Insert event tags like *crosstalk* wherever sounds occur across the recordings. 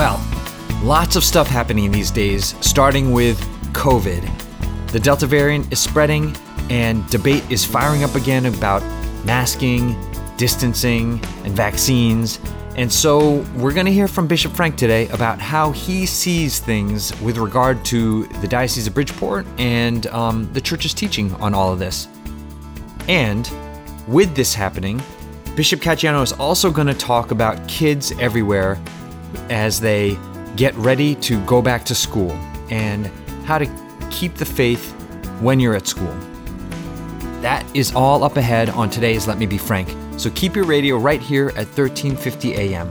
Well, lots of stuff happening these days, starting with COVID. The Delta variant is spreading, and debate is firing up again about masking, distancing, and vaccines. And so, we're going to hear from Bishop Frank today about how he sees things with regard to the Diocese of Bridgeport and um, the church's teaching on all of this. And with this happening, Bishop Caggiano is also going to talk about kids everywhere as they get ready to go back to school and how to keep the faith when you're at school. That is all up ahead on today's Let Me Be Frank. So keep your radio right here at 1350 AM.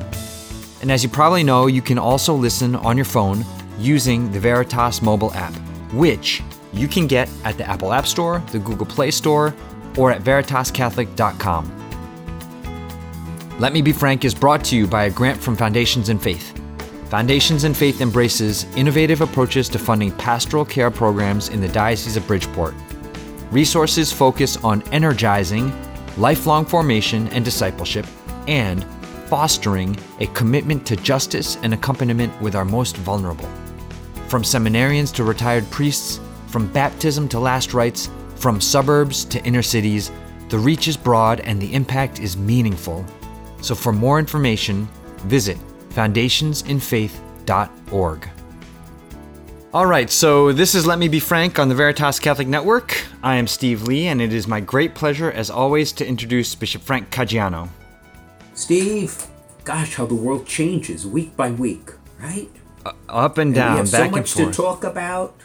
And as you probably know, you can also listen on your phone using the Veritas mobile app, which you can get at the Apple App Store, the Google Play Store, or at veritascatholic.com. Let Me Be Frank is brought to you by a grant from Foundations in Faith. Foundations in Faith embraces innovative approaches to funding pastoral care programs in the Diocese of Bridgeport. Resources focus on energizing lifelong formation and discipleship and fostering a commitment to justice and accompaniment with our most vulnerable. From seminarians to retired priests, from baptism to last rites, from suburbs to inner cities, the reach is broad and the impact is meaningful. So, for more information, visit foundationsinfaith.org. All right, so this is Let Me Be Frank on the Veritas Catholic Network. I am Steve Lee, and it is my great pleasure, as always, to introduce Bishop Frank Caggiano. Steve, gosh, how the world changes week by week, right? Uh, up and down, and we have so much to talk about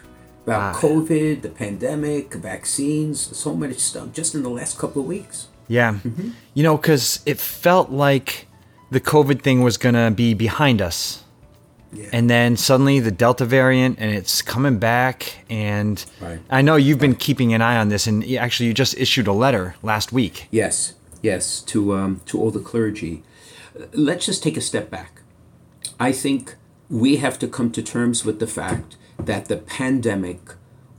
about Ah. COVID, the pandemic, vaccines, so much stuff just in the last couple of weeks. Yeah. You know, because it felt like the COVID thing was going to be behind us. Yeah. And then suddenly the Delta variant and it's coming back. And Right. I know you've been keeping an eye on this. And actually, you just issued a letter last week. Yes, yes, to um, to all the clergy. Uh, Let's just take a step back. I think we have to come to terms with the fact that the pandemic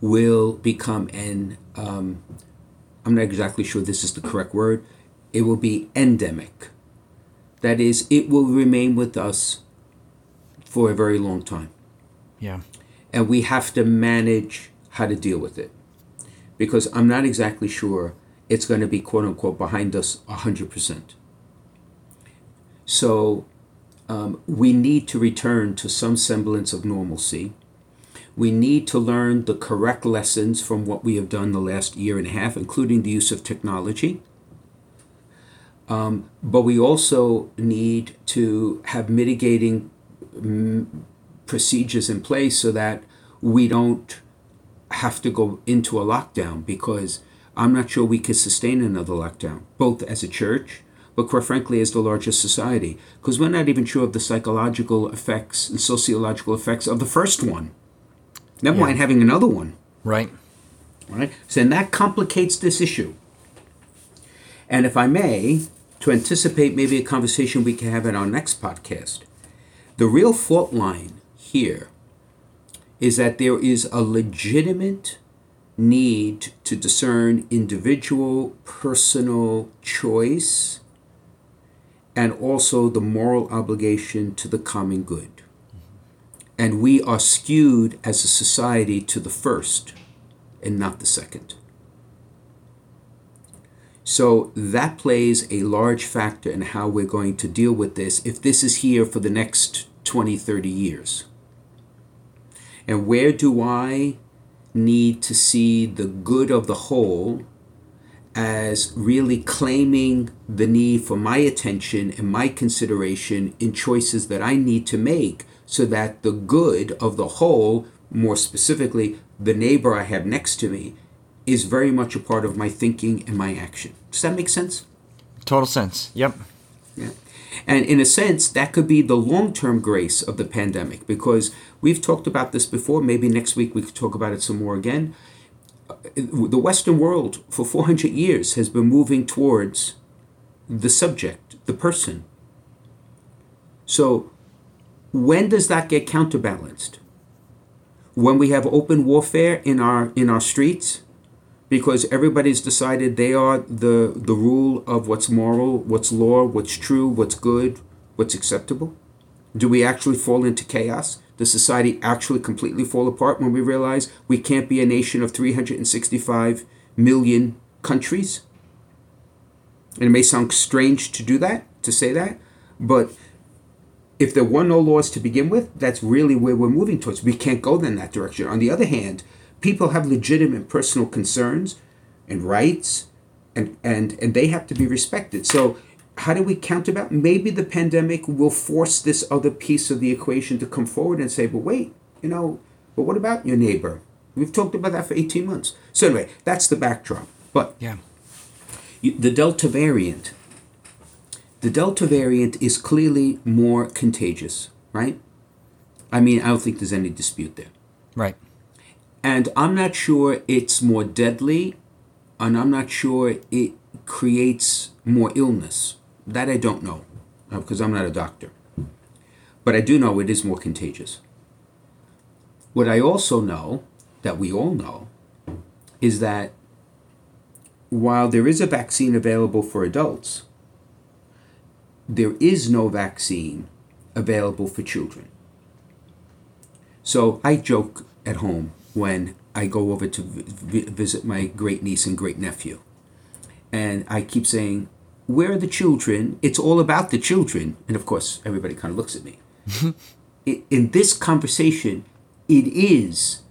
will become an um, I'm not exactly sure this is the correct word. It will be endemic. That is, it will remain with us for a very long time Yeah. and we have to manage how to deal with it because i'm not exactly sure it's going to be quote unquote behind us 100% so um, we need to return to some semblance of normalcy we need to learn the correct lessons from what we have done the last year and a half including the use of technology um, but we also need to have mitigating procedures in place so that we don't have to go into a lockdown because I'm not sure we could sustain another lockdown, both as a church, but quite frankly, as the largest society, because we're not even sure of the psychological effects and sociological effects of the first one. Never mind having another one, Right. right? So, and that complicates this issue. And if I may, to anticipate maybe a conversation we can have in our next podcast, the real fault line here is that there is a legitimate need to discern individual personal choice and also the moral obligation to the common good. And we are skewed as a society to the first and not the second. So that plays a large factor in how we're going to deal with this if this is here for the next 20, 30 years. And where do I need to see the good of the whole as really claiming the need for my attention and my consideration in choices that I need to make so that the good of the whole, more specifically, the neighbor I have next to me, is very much a part of my thinking and my action. Does that make sense? Total sense. Yep. Yeah. And in a sense, that could be the long term grace of the pandemic because we've talked about this before. Maybe next week we could talk about it some more again. Uh, The Western world for 400 years has been moving towards the subject, the person. So, when does that get counterbalanced? When we have open warfare in our in our streets, because everybody's decided they are the the rule of what's moral, what's law, what's true, what's good, what's acceptable. Do we actually fall into chaos? Does society actually completely fall apart when we realize we can't be a nation of 365 million countries? And it may sound strange to do that, to say that, but if there were no laws to begin with, that's really where we're moving towards. We can't go in that direction. On the other hand, people have legitimate personal concerns and rights, and, and, and they have to be respected. So how do we counterbalance? Maybe the pandemic will force this other piece of the equation to come forward and say, but wait, you know, but what about your neighbor? We've talked about that for 18 months. So anyway, that's the backdrop. But Yeah. the Delta variant, the Delta variant is clearly more contagious, right? I mean, I don't think there's any dispute there. Right. And I'm not sure it's more deadly, and I'm not sure it creates more illness. That I don't know, uh, because I'm not a doctor. But I do know it is more contagious. What I also know, that we all know, is that while there is a vaccine available for adults, there is no vaccine available for children. So I joke at home when I go over to vi- visit my great niece and great nephew. And I keep saying, Where are the children? It's all about the children. And of course, everybody kind of looks at me. *laughs* In this conversation, it is,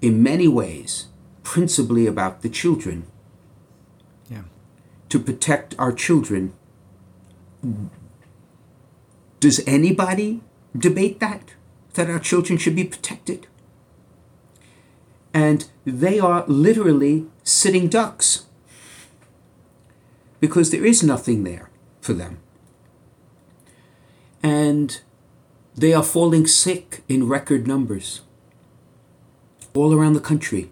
in many ways, principally about the children. Yeah. To protect our children. Does anybody debate that? That our children should be protected? And they are literally sitting ducks because there is nothing there for them. And they are falling sick in record numbers all around the country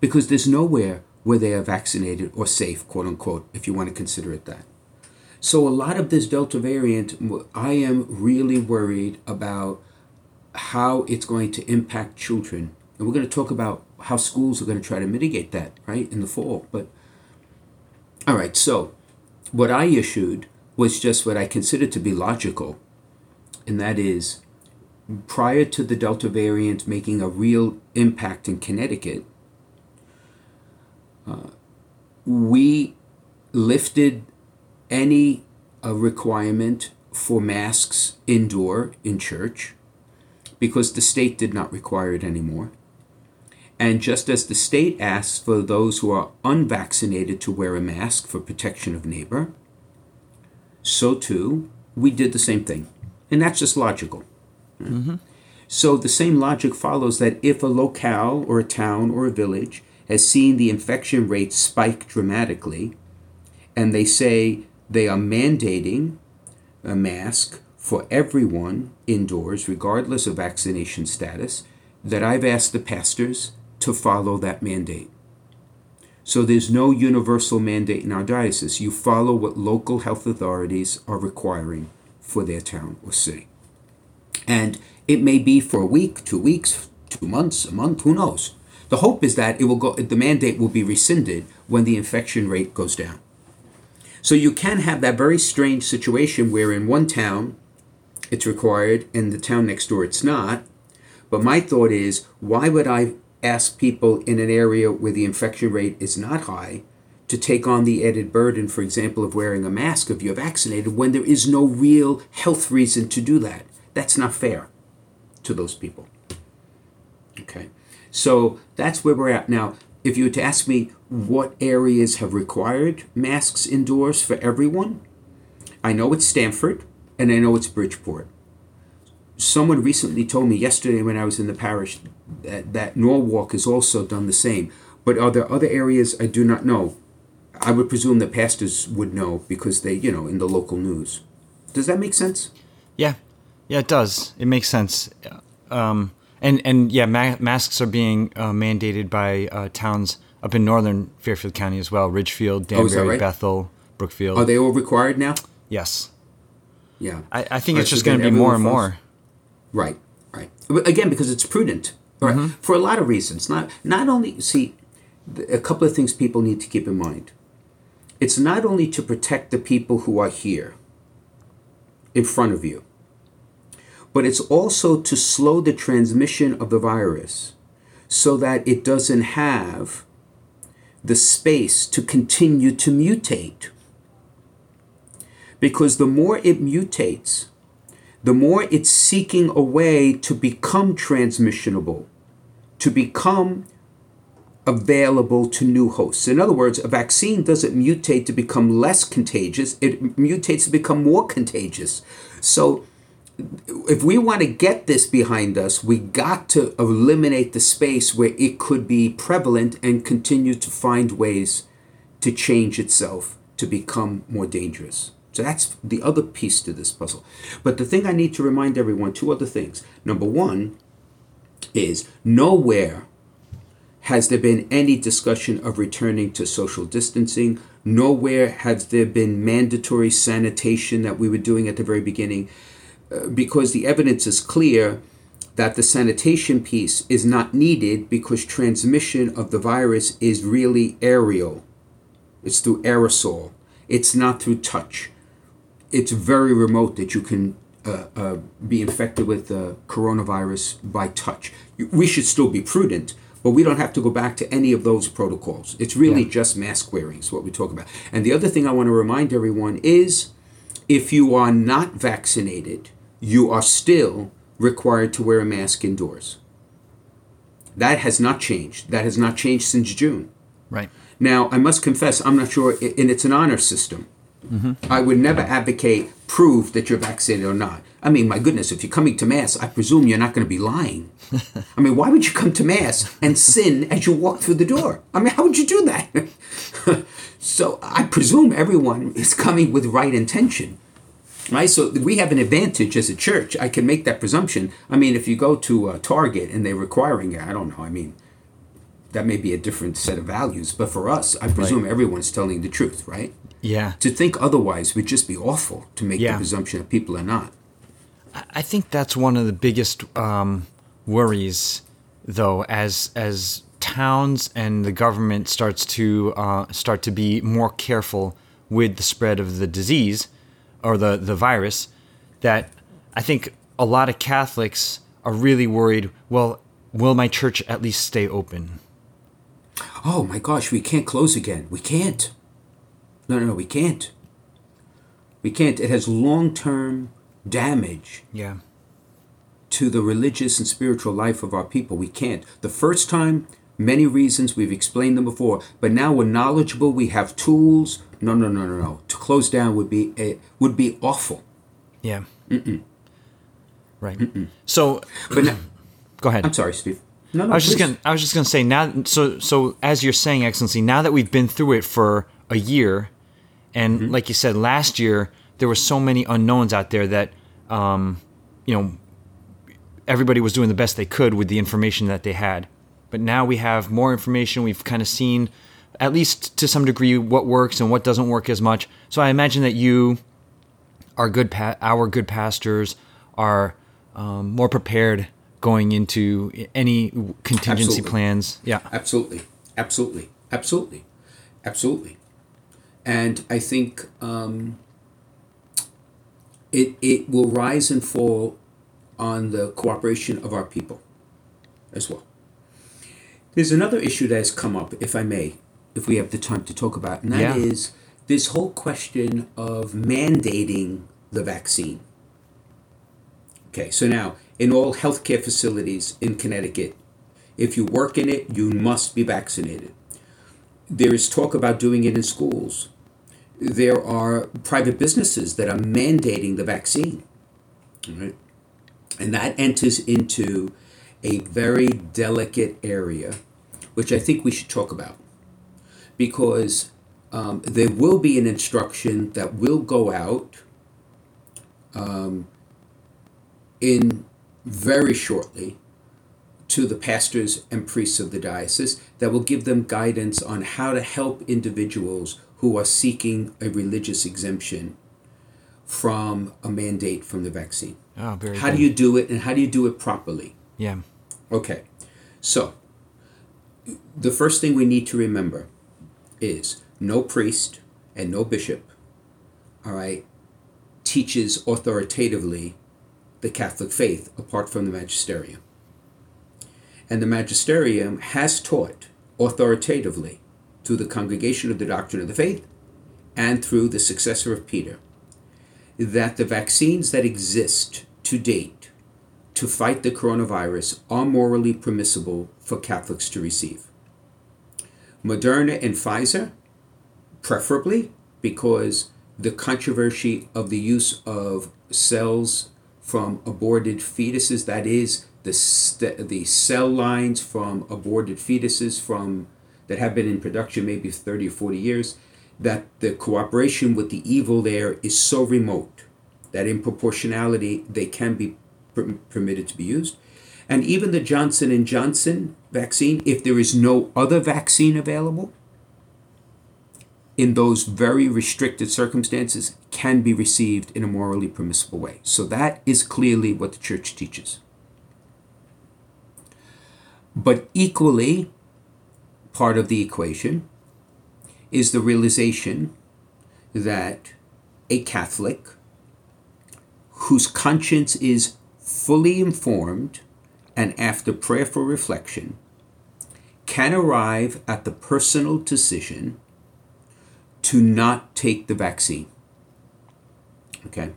because there's nowhere where they are vaccinated or safe, quote unquote, if you want to consider it that. So, a lot of this Delta variant, I am really worried about how it's going to impact children. And we're going to talk about how schools are going to try to mitigate that, right, in the fall. But, all right, so what I issued was just what I considered to be logical, and that is prior to the Delta variant making a real impact in Connecticut, uh, we lifted any uh, requirement for masks indoor in church because the state did not require it anymore. And just as the state asks for those who are unvaccinated to wear a mask for protection of neighbor, so too we did the same thing. And that's just logical. mm-hmm. So the same logic follows that if a locale or a town or a village has seen the infection rate spike dramatically, and they say they are mandating a mask for everyone indoors, regardless of vaccination status, that I've asked the pastors to follow that mandate. So there's no universal mandate in our diocese. You follow what local health authorities are requiring for their town or city. And it may be for a week, two weeks, two months, a month, who knows? The hope is that it will go the mandate will be rescinded when the infection rate goes down. So you can have that very strange situation where in one town it's required and the town next door it's not. But my thought is why would I ask people in an area where the infection rate is not high to take on the added burden, for example, of wearing a mask if you're vaccinated when there is no real health reason to do that? That's not fair to those people. Okay. So that's where we're at now. If you were to ask me what areas have required masks indoors for everyone, I know it's Stamford and I know it's Bridgeport. Someone recently told me yesterday when I was in the parish that, that Norwalk has also done the same. But are there other areas I do not know? I would presume the pastors would know because they, you know, in the local news. Does that make sense? Yeah, yeah, it does. It makes sense. Um, and and yeah, ma- masks are being uh, mandated by uh, towns up in northern Fairfield County as well: Ridgefield, Oh, Danbury, right? Bethel, Brookfield. Are they all required now? yes, Yeah. I, I think Right, it's so just going to be more and more. Right, right. Again, because it's prudent, right? Mm-hmm. For a lot of reasons. Not not only see, a couple of things people need to keep in mind. It's not only to protect the people who are here, in front of you, but it's also to slow the transmission of the virus so that it doesn't have the space to continue to mutate. Because the more it mutates, the more it's seeking a way to become transmissionable, to become available to new hosts. In other words, a vaccine doesn't mutate to become less contagious, it mutates to become more contagious. So if we want to get this behind us, we got to eliminate the space where it could be prevalent and continue to find ways to change itself to become more dangerous. So that's the other piece to this puzzle. But the thing I need to remind everyone two other things. Number one is nowhere has there been any discussion of returning to social distancing. Nowhere has there been mandatory sanitation that we were doing at the very beginning because the evidence is clear that the sanitation piece is not needed because transmission of the virus is really aerial. It's through aerosol. It's not through touch. It's very remote that you can uh, uh, be infected with the coronavirus by touch. We should still be prudent, but we don't have to go back to any of those protocols. It's really yeah. just mask wearing is what we talk about. And the other thing I want to remind everyone is if you are not vaccinated, you are still required to wear a mask indoors. That has not changed. That has not changed since June. Right. Now, I must confess, I'm not sure, and it's an honor system. Mm-hmm. I would never advocate prove that you're vaccinated or not. I mean, my goodness, if you're coming to Mass, I presume you're not going to be lying. *laughs* I mean, why would you come to Mass and sin as you walk through the door? I mean, how would you do that? *laughs* so I presume everyone is coming with right intention right? So we have an advantage as a church. I can make that presumption. I mean, if you go to Target and they're requiring it, I don't know. I mean, that may be a different set of values, but for us, I presume right. everyone's telling the truth, right? Yeah. To think otherwise would just be awful. To make yeah. the presumption that people are not. I think that's one of the biggest um, worries, though, as as towns and the government starts to uh, start to be more careful with the spread of the disease or the, the virus that I think a lot of Catholics are really worried well, will my church at least stay open? Oh my gosh, we can't close again. We can't. No, no, no, we can't. We can't. It has long term damage. Yeah. To the religious and spiritual life of our people. We can't. The first time, many reasons, we've explained them before, but now we're knowledgeable, we have tools, no, no, no, no, no. To close down would be a, would be awful. Yeah. Mm-mm. Right. Mm-mm. So, but now, *clears throat* go ahead. I'm sorry, Steve. No, no, I was please. just gonna. I was just gonna say now. So, so as you're saying, Excellency, now that we've been through it for a year, and mm-hmm. like you said, last year there were so many unknowns out there that, um, you know, everybody was doing the best they could with the information that they had. But now we have more information. We've kind of seen at least to some degree what works and what doesn't work as much. So I imagine that you, our good pa- our good pastors, are um, more prepared going into any contingency absolutely. plans. Yeah, absolutely, absolutely, absolutely, absolutely. And I think um, it it will rise and fall on the cooperation of our people as well. There's another issue that has come up, if I may, if we have the time to talk about, and that yeah. is this whole question of mandating the vaccine. Okay, so now in all healthcare facilities in Connecticut, if you work in it, you must be vaccinated. There is talk about doing it in schools. There are private businesses that are mandating the vaccine. Right? And that enters into a very delicate area, which I think we should talk about because um, there will be an instruction that will go out um, in very shortly to the pastors and priests of the diocese that will give them guidance on how to help individuals who are seeking a religious exemption from a mandate from the vaccine. Oh, very how good. do you do it and how do you do it properly? Yeah. Okay. So, the first thing we need to remember is no priest and no bishop, all right, teaches authoritatively the Catholic faith apart from the magisterium. And the magisterium has taught authoritatively through the Congregation of the Doctrine of the Faith and through the successor of Peter that the vaccines that exist to date to fight the coronavirus are morally permissible for Catholics to receive. Moderna and Pfizer, preferably because the controversy of the use of cells from aborted fetuses, that is, the, the cell lines from aborted fetuses from that have been in production maybe 30 or 40 years, that the cooperation with the evil there is so remote that in proportionality they can be per- permitted to be used. And even the Johnson Johnson vaccine, if there is no other vaccine available, in those very restricted circumstances, can be received in a morally permissible way. So that is clearly what the church teaches. But equally, part of the equation is the realization that a Catholic whose conscience is fully informed and after prayerful reflection can arrive at the personal decision to not take the vaccine. Okay.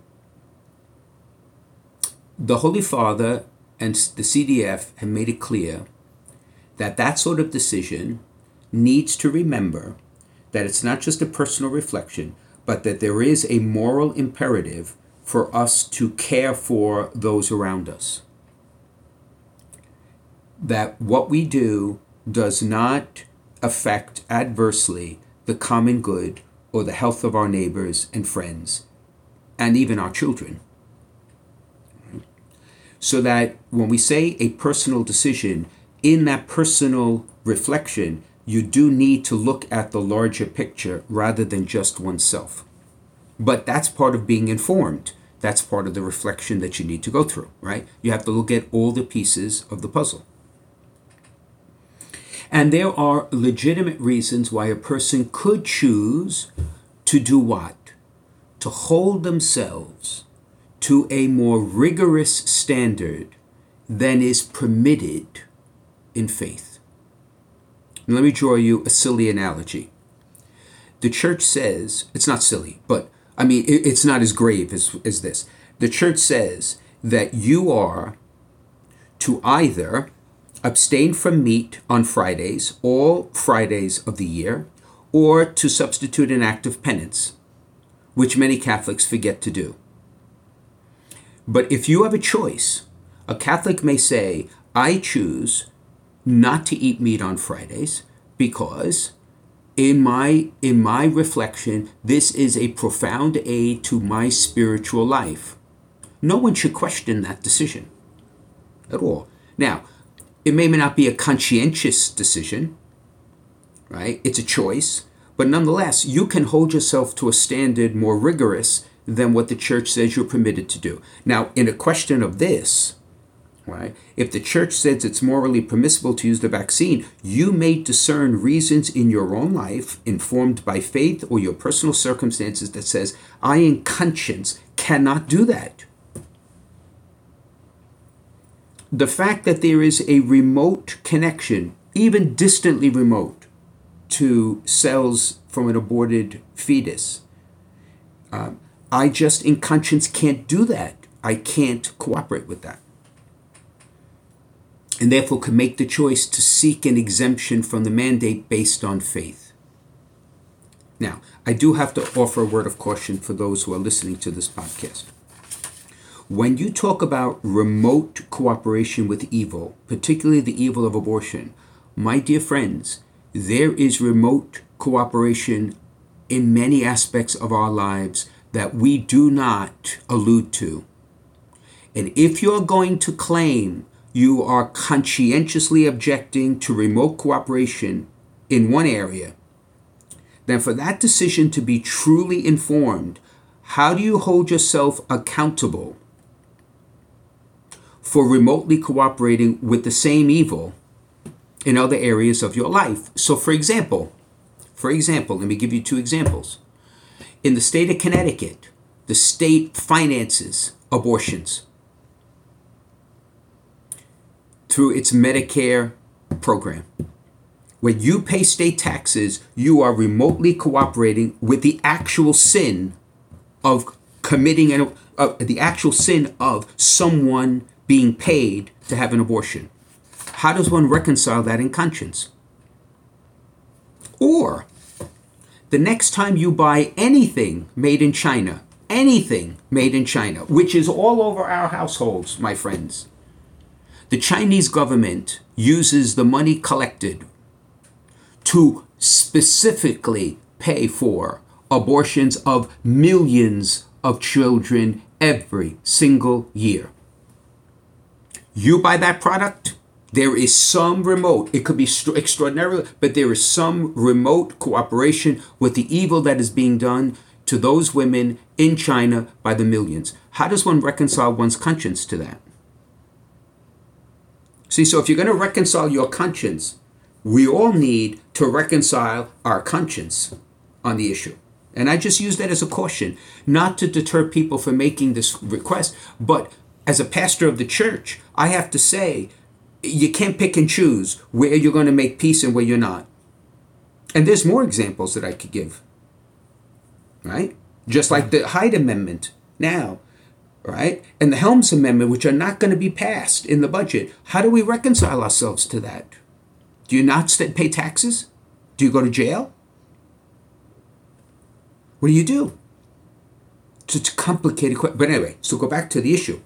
The Holy Father and the CDF have made it clear that that sort of decision needs to remember that it's not just a personal reflection, but that there is a moral imperative for us to care for those around us. That what we do does not affect adversely the common good or the health of our neighbors and friends and even our children. So that when we say a personal decision, in that personal reflection, you do need to look at the larger picture rather than just oneself. But that's part of being informed. That's part of the reflection that you need to go through, right? You have to look at all the pieces of the puzzle. And there are legitimate reasons why a person could choose to do what? To hold themselves to a more rigorous standard than is permitted in faith. And let me draw you a silly analogy. The church says, it's not silly, but I mean, it's not as grave as, as this. The church says that you are to either abstain from meat on Fridays, all Fridays of the year, or to substitute an act of penance, which many Catholics forget to do. But if you have a choice, a Catholic may say, I choose not to eat meat on Fridays because in my in my reflection this is a profound aid to my spiritual life. No one should question that decision at all. Now, it may not be a conscientious decision, right? It's a choice, but nonetheless, you can hold yourself to a standard more rigorous than what the church says you're permitted to do. Now, in a question of this, right? If the church says it's morally permissible to use the vaccine, you may discern reasons in your own life, informed by faith or your personal circumstances, that says, I in conscience cannot do that. The fact that there is a remote connection, even distantly remote, to cells from an aborted fetus, uh, I just in conscience can't do that. I can't cooperate with that and therefore can make the choice to seek an exemption from the mandate based on faith. Now, I do have to offer a word of caution for those who are listening to this podcast. When you talk about remote cooperation with evil, particularly the evil of abortion, my dear friends, there is remote cooperation in many aspects of our lives that we do not allude to. And if you're going to claim you are conscientiously objecting to remote cooperation in one area, then for that decision to be truly informed, how do you hold yourself accountable for remotely cooperating with the same evil in other areas of your life? So, for example, for example, let me give you two examples. In the state of Connecticut, the state finances abortions through its Medicare program. When you pay state taxes, you are remotely cooperating with the actual sin of committing an, uh, the actual sin of someone being paid to have an abortion. How does one reconcile that in conscience? Or the next time you buy anything made in China, anything made in China, which is all over our households, my friends, the Chinese government uses the money collected to specifically pay for abortions of millions of children every single year. You buy that product, there is some remote, it could be extraordinary, but there is some remote cooperation with the evil that is being done to those women in China by the millions. How does one reconcile one's conscience to that? See, so if you're going to reconcile your conscience, we all need to reconcile our conscience on the issue. And I just use that as a caution, not to deter people from making this request, but as a pastor of the church, I have to say, you can't pick and choose where you're going to make peace and where you're not. And there's more examples that I could give. Right? Just like the Hyde Amendment now, right? And the Helms Amendment, which are not going to be passed in the budget. How do we reconcile ourselves to that? Do you not pay taxes? Do you go to jail? What do you do? It's a complicated question. But anyway, so go back to the issue.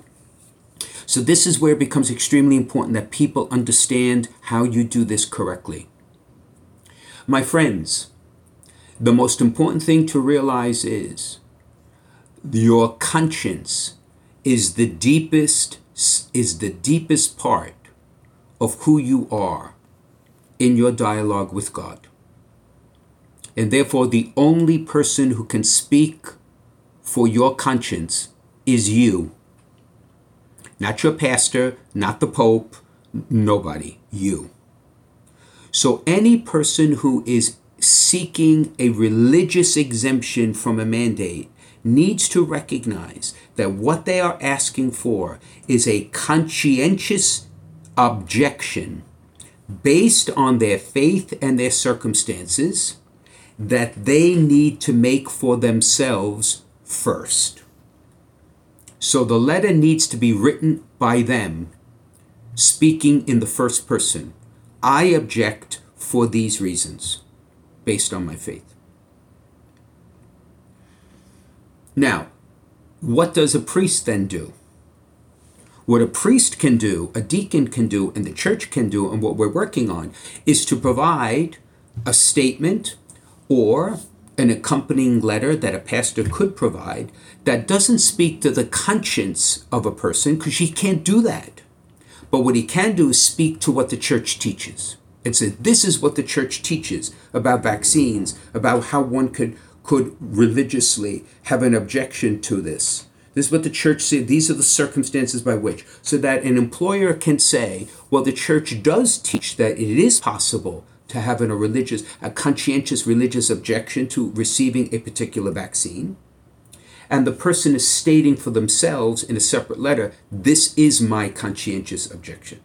So this is where it becomes extremely important that people understand how you do this correctly. My friends, the most important thing to realize is your conscience is the deepest is the deepest part of who you are in your dialogue with God and therefore the only person who can speak for your conscience is you. Not your pastor, not the Pope, nobody, you. So any person who is seeking a religious exemption from a mandate needs to recognize that what they are asking for is a conscientious objection based on their faith and their circumstances that they need to make for themselves first. So the letter needs to be written by them, speaking in the first person. I object for these reasons, based on my faith. Now, what does a priest then do? What a priest can do, a deacon can do, and the church can do, and what we're working on is to provide a statement or an accompanying letter that a pastor could provide that doesn't speak to the conscience of a person because he can't do that. But what he can do is speak to what the church teaches and say, this is what the church teaches about vaccines, about how one could, could religiously have an objection to this. This is what the church said. These are the circumstances by which. So that an employer can say, well, the church does teach that it is possible to having a religious, a conscientious religious objection to receiving a particular vaccine. And the person is stating for themselves in a separate letter, this is my conscientious objection.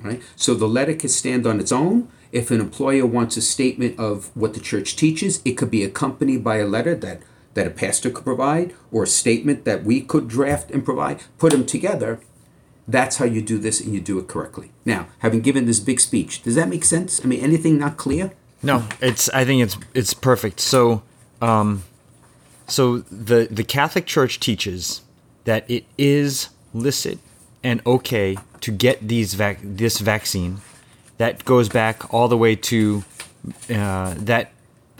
Right? So the letter can stand on its own. If an employer wants a statement of what the church teaches, it could be accompanied by a letter that, that a pastor could provide or a statement that we could draft and provide. Put them together that's how you do this and you do it correctly. Now, having given this big speech, does that make sense? I mean, anything not clear? No, it's. I think it's it's perfect. So, um, so the the Catholic Church teaches that it is licit and okay to get these vac- this vaccine. That goes back all the way to uh, that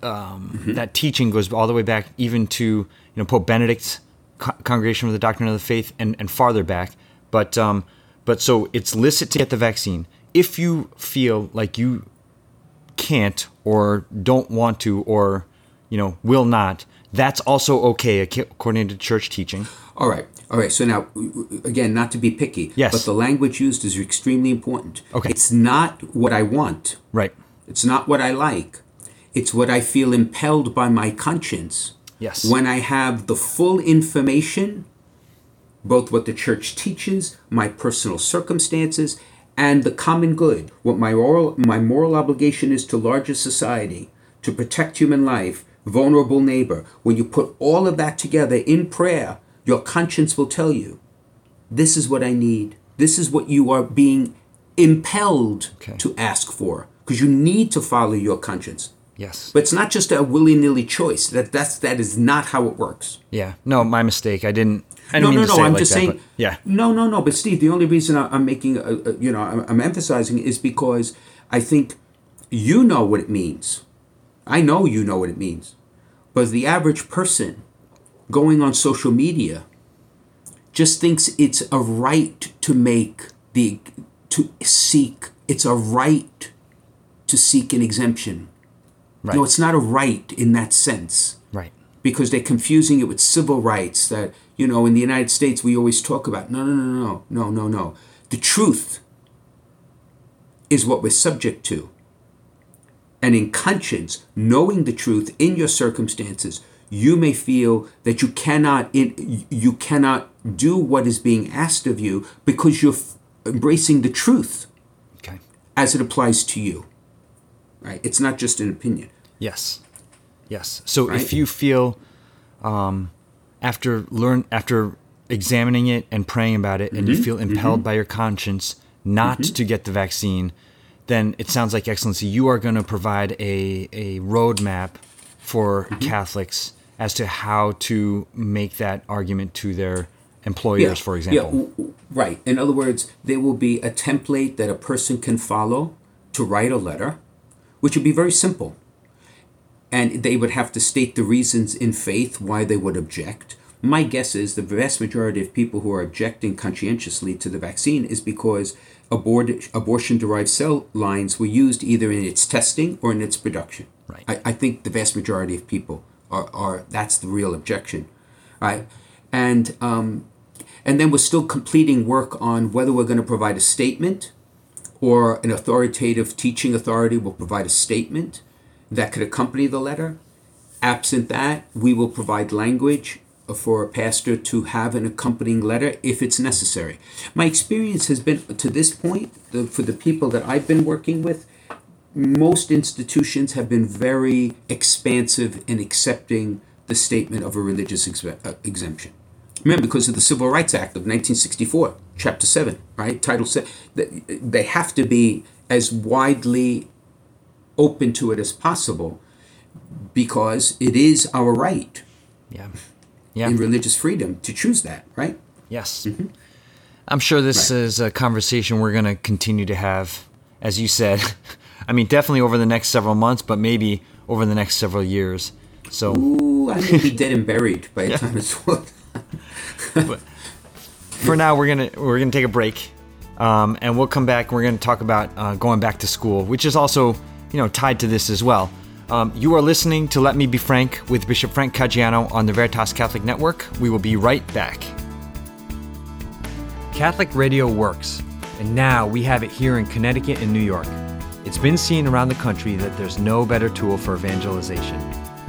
um, mm-hmm. that teaching goes all the way back even to you know Pope Benedict's co- Congregation of the Doctrine of the Faith and, and farther back but um, but so it's licit to get the vaccine. If you feel like you can't or don't want to or you know will not, that's also okay according to church teaching. All right. All right. So now, again, not to be picky, yes. but the language used is extremely important. Okay. It's not what I want. Right. It's not what I like. It's what I feel impelled by my conscience. Yes. When I have the full information both what the church teaches, my personal circumstances, and the common good, what my moral, my moral obligation is to larger society, to protect human life, vulnerable neighbor, when you put all of that together in prayer, your conscience will tell you, this is what I need. This is what you are being impelled Okay. to ask for because you need to follow your conscience. Yes. But it's not just a willy-nilly choice. That that's that is not how it works. Yeah. No, my mistake. I didn't. I didn't no, mean no, to no. say I'm like just that, saying. yeah. No, no, no. But Steve, the only reason I'm making, a, a, you know, I'm, I'm emphasizing is because I think you know what it means. I know you know what it means, but the average person going on social media just thinks it's a right to make the to seek. It's a right to seek an exemption. Right. No, it's not a right in that sense Right. because they're confusing it with civil rights that you know in the United States we always talk about no no no no no no no the truth is what we're subject to and in conscience knowing the truth in your circumstances you may feel that you cannot in, you cannot do what is being asked of you because you're f- embracing the truth Okay. as it applies to you right it's not just an opinion Yes. Yes. So Right? if you feel um, after learn after examining it and praying about it, and Mm-hmm. you feel impelled by your conscience not to get the vaccine, then it sounds like Excellency, you are going to provide a a roadmap for Mm-hmm. Catholics as to how to make that argument to their employers, for example. Yeah, right. In other words, there will be a template that a person can follow to write a letter, which would be very simple. And they would have to state the reasons in faith why they would object. My guess is the vast majority of people who are objecting conscientiously to the vaccine is because abort- abortion derived cell lines were used either in its testing or in its production. Right. I, I think the vast majority of people are, are that's the real objection. Right. And um, and then we're still completing work on whether we're going to provide a statement or an authoritative teaching authority will provide a statement that could accompany the letter. Absent that, we will provide language for a pastor to have an accompanying letter if it's necessary. My experience has been to this point, the, for the people that I've been working with, most institutions have been very expansive in accepting the statement of a religious expe- uh, exemption. Remember, because of the Civil Rights Act of 1964, Chapter 7, right? Title 7, they have to be as widely open to it as possible because it is our right Yeah. Yeah. in religious freedom to choose that, right? Yes. I'm sure this Mm-hmm. Right. is a conversation we're going to continue to have, as you said. *laughs* I mean, definitely over the next several months, but maybe over the next several years. So, Ooh, I may be dead and buried by the time it's all for now, we're gonna we're gonna take a break, um, and we'll come back. and We're gonna talk about uh, going back to school, which is also you know tied to this as well. Um, you are listening to Let Me Be Frank with Bishop Frank Caggiano on the Veritas Catholic Network. We will be right back. Catholic radio works, and now we have it here in Connecticut and New York. It's been seen around the country that there's no better tool for evangelization.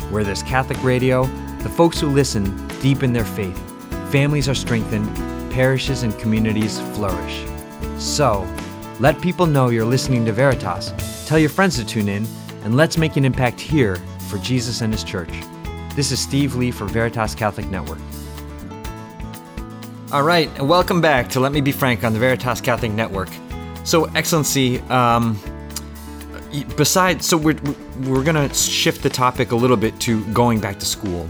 Where there's Catholic radio, the folks who listen deepen their faith, families are strengthened, parishes and communities flourish. So, let people know you're listening to Veritas, tell your friends to tune in, and let's make an impact here for Jesus and His Church. This is Steve Lee for Veritas Catholic Network. All right, and welcome back to Let Me Be Frank on the Veritas Catholic Network. So, Excellency, um, besides, so we're we're gonna shift the topic a little bit to going back to school,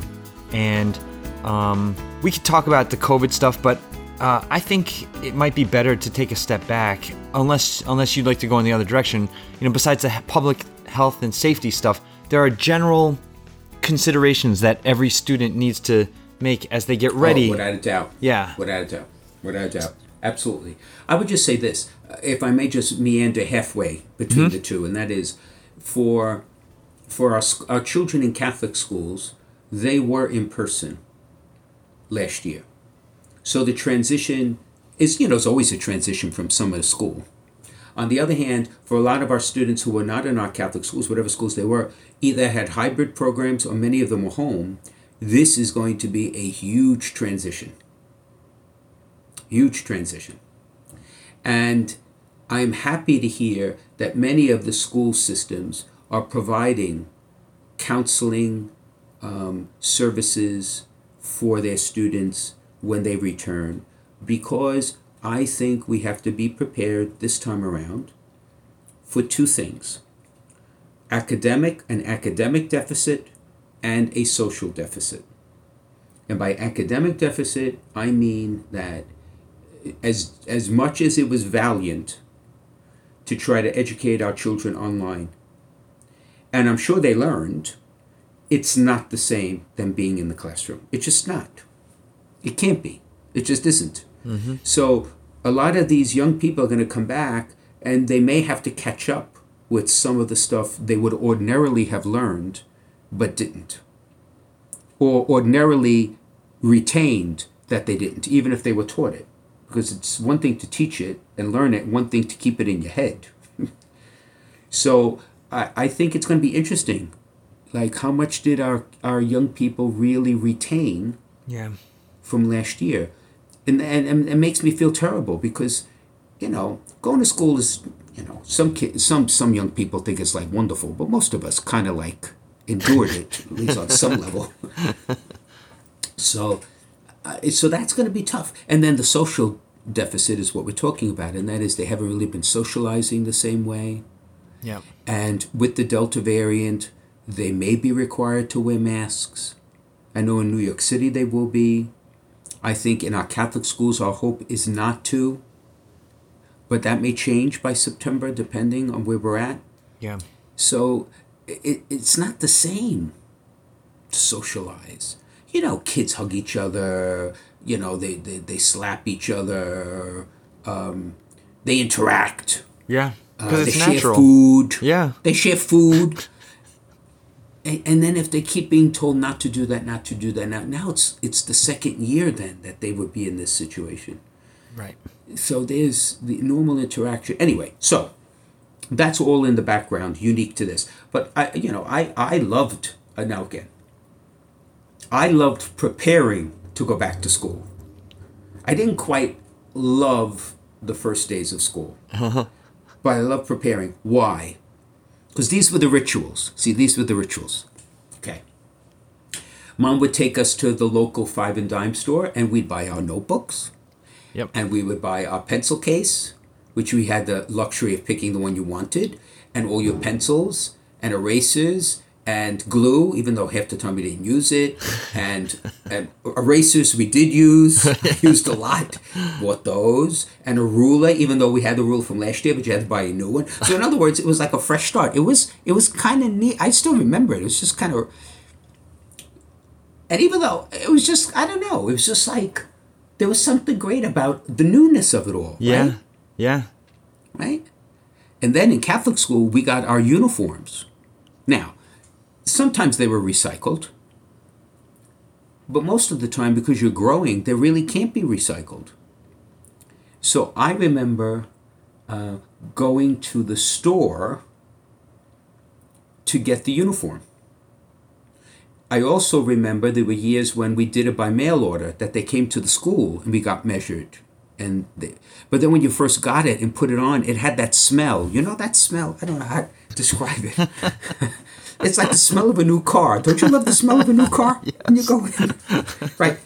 and um, we could talk about the COVID stuff, but uh, I think it might be better to take a step back, unless unless you'd like to go in the other direction. You know, besides the public health and safety stuff, there are general considerations that every student needs to make as they get ready. Oh, without a doubt. Yeah. Without a doubt. Without a doubt. Absolutely. I would just say this, uh, if I may just meander halfway between Mm-hmm. the two, and that is for for our, our children in Catholic schools, they were in person last year. So the transition is, you know, it's always a transition from summer to school. On the other hand, for a lot of our students who were not in our Catholic schools, whatever schools they were, either had hybrid programs or many of them were home, this is going to be a huge transition. Huge transition. And I'm happy to hear that many of the school systems are providing counseling um, services for their students when they return because I think we have to be prepared this time around for two things academic, an academic deficit, and a social deficit. And by academic deficit, I mean that as, as much as it was valiant to try to educate our children online, and I'm sure they learned, it's not the same than being in the classroom. It's just not. It can't be. It just isn't. Mm-hmm. So a lot of these young people are going to come back and they may have to catch up with some of the stuff they would ordinarily have learned but didn't. Or ordinarily retained that they didn't, even if they were taught it. Because it's one thing to teach it and learn it, one thing to keep it in your head. *laughs* so I, I think it's going to be interesting. Like, how much did our, our young people really retain yeah. from last year? And, and, and it makes me feel terrible because, you know, going to school is, you know, some kids, some, some young people think it's like wonderful, but most of us kind of like endured it, at least on some *laughs* level. So, uh, so that's going to be tough. And then the social deficit is what we're talking about, and that is they haven't really been socializing the same way. Yeah. And with the Delta variant, they may be required to wear masks. I know in New York City they will be. I think in our Catholic schools, our hope is not to. But that may change by September, depending on where we're at. Yeah. So it, it's not the same to socialize you know, kids hug each other, you know, they, they, they slap each other, um, they interact. Yeah. Uh, they it's share natural. food. Yeah. They share food. And, and then if they keep being told not to do that, not to do that, now, now it's, it's the second year then that they would be in this situation. Right. So there's the normal interaction. Anyway, so that's all in the background, unique to this. But I, you know, I, I loved, uh, now again, I loved preparing to go back to school. I didn't quite love the first days of school, but I love preparing. Why? Because these were the rituals. See, these were the rituals. Okay. Mom would take us to the local five and dime store and we'd buy our notebooks. Yep. And we would buy our pencil case, which we had the luxury of picking the one you wanted, and all your pencils and erasers and glue, even though half the time we didn't use it, and, and erasers we did use, *laughs* used a lot, bought those, and a ruler, even though we had the ruler from last year, but you had to buy a new one. So in other words, it was like a fresh start. It was it was kind of neat. I still remember it. It was just kind of, and even though it was just I don't know, it was just like there was something great about the newness of it all. Yeah. Right? Yeah. right? And then in Catholic school, we got our uniforms. Now, sometimes they were recycled, but most of the time, because you're growing, they really can't be recycled. So I remember uh, going to the store to get the uniform. I also remember there were years when we did it by mail order, that they came to the school and we got measured. And they, but then when you first got it and put it on, it had that smell. You know that smell? I don't know how to describe it. *laughs* it's like the smell of a new car. Don't you love the smell of a new car yes. *laughs* when you go in? right.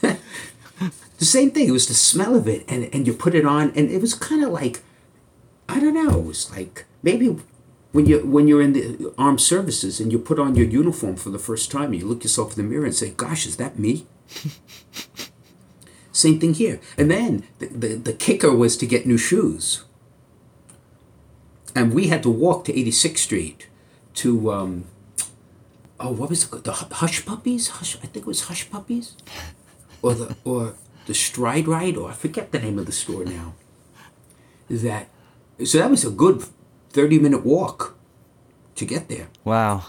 the same thing. It was the smell of it, and and you put it on, and it was kind of like, I don't know. It was like maybe when you when you're in the armed services and you put on your uniform for the first time, you look yourself in the mirror and say, "Gosh, is that me?" Same thing here. And then the, the, the kicker was to get new shoes. And we had to walk to 86th Street to, um, oh, what was it? The Hush Puppies? Hush, I think it was Hush Puppies? Or the, *laughs* or the Stride Rite, or I forget the name of the store now. That, so that was a good 30 minute walk to get there. Wow.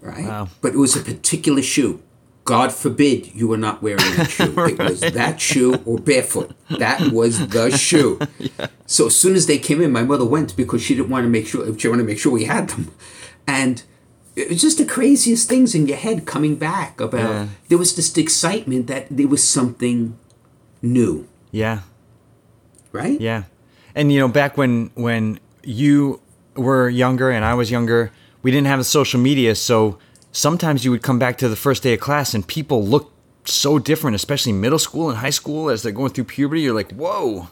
Right? Wow. But it was a particular shoe. God forbid you were not wearing that shoe. right. *laughs* It was that shoe or barefoot. That was the *laughs* shoe. yeah. So as soon as they came in, my mother went because she didn't want to make sure she wanted to make sure we had them. And it was just the craziest things in your head coming back about yeah. there was this excitement that there was something new. Yeah. Right? Yeah. And you know, back when when you were younger and I was younger, we didn't have social media, so sometimes you would come back to the first day of class and people looked so different, especially middle school and high school as they're going through puberty. You're like, whoa.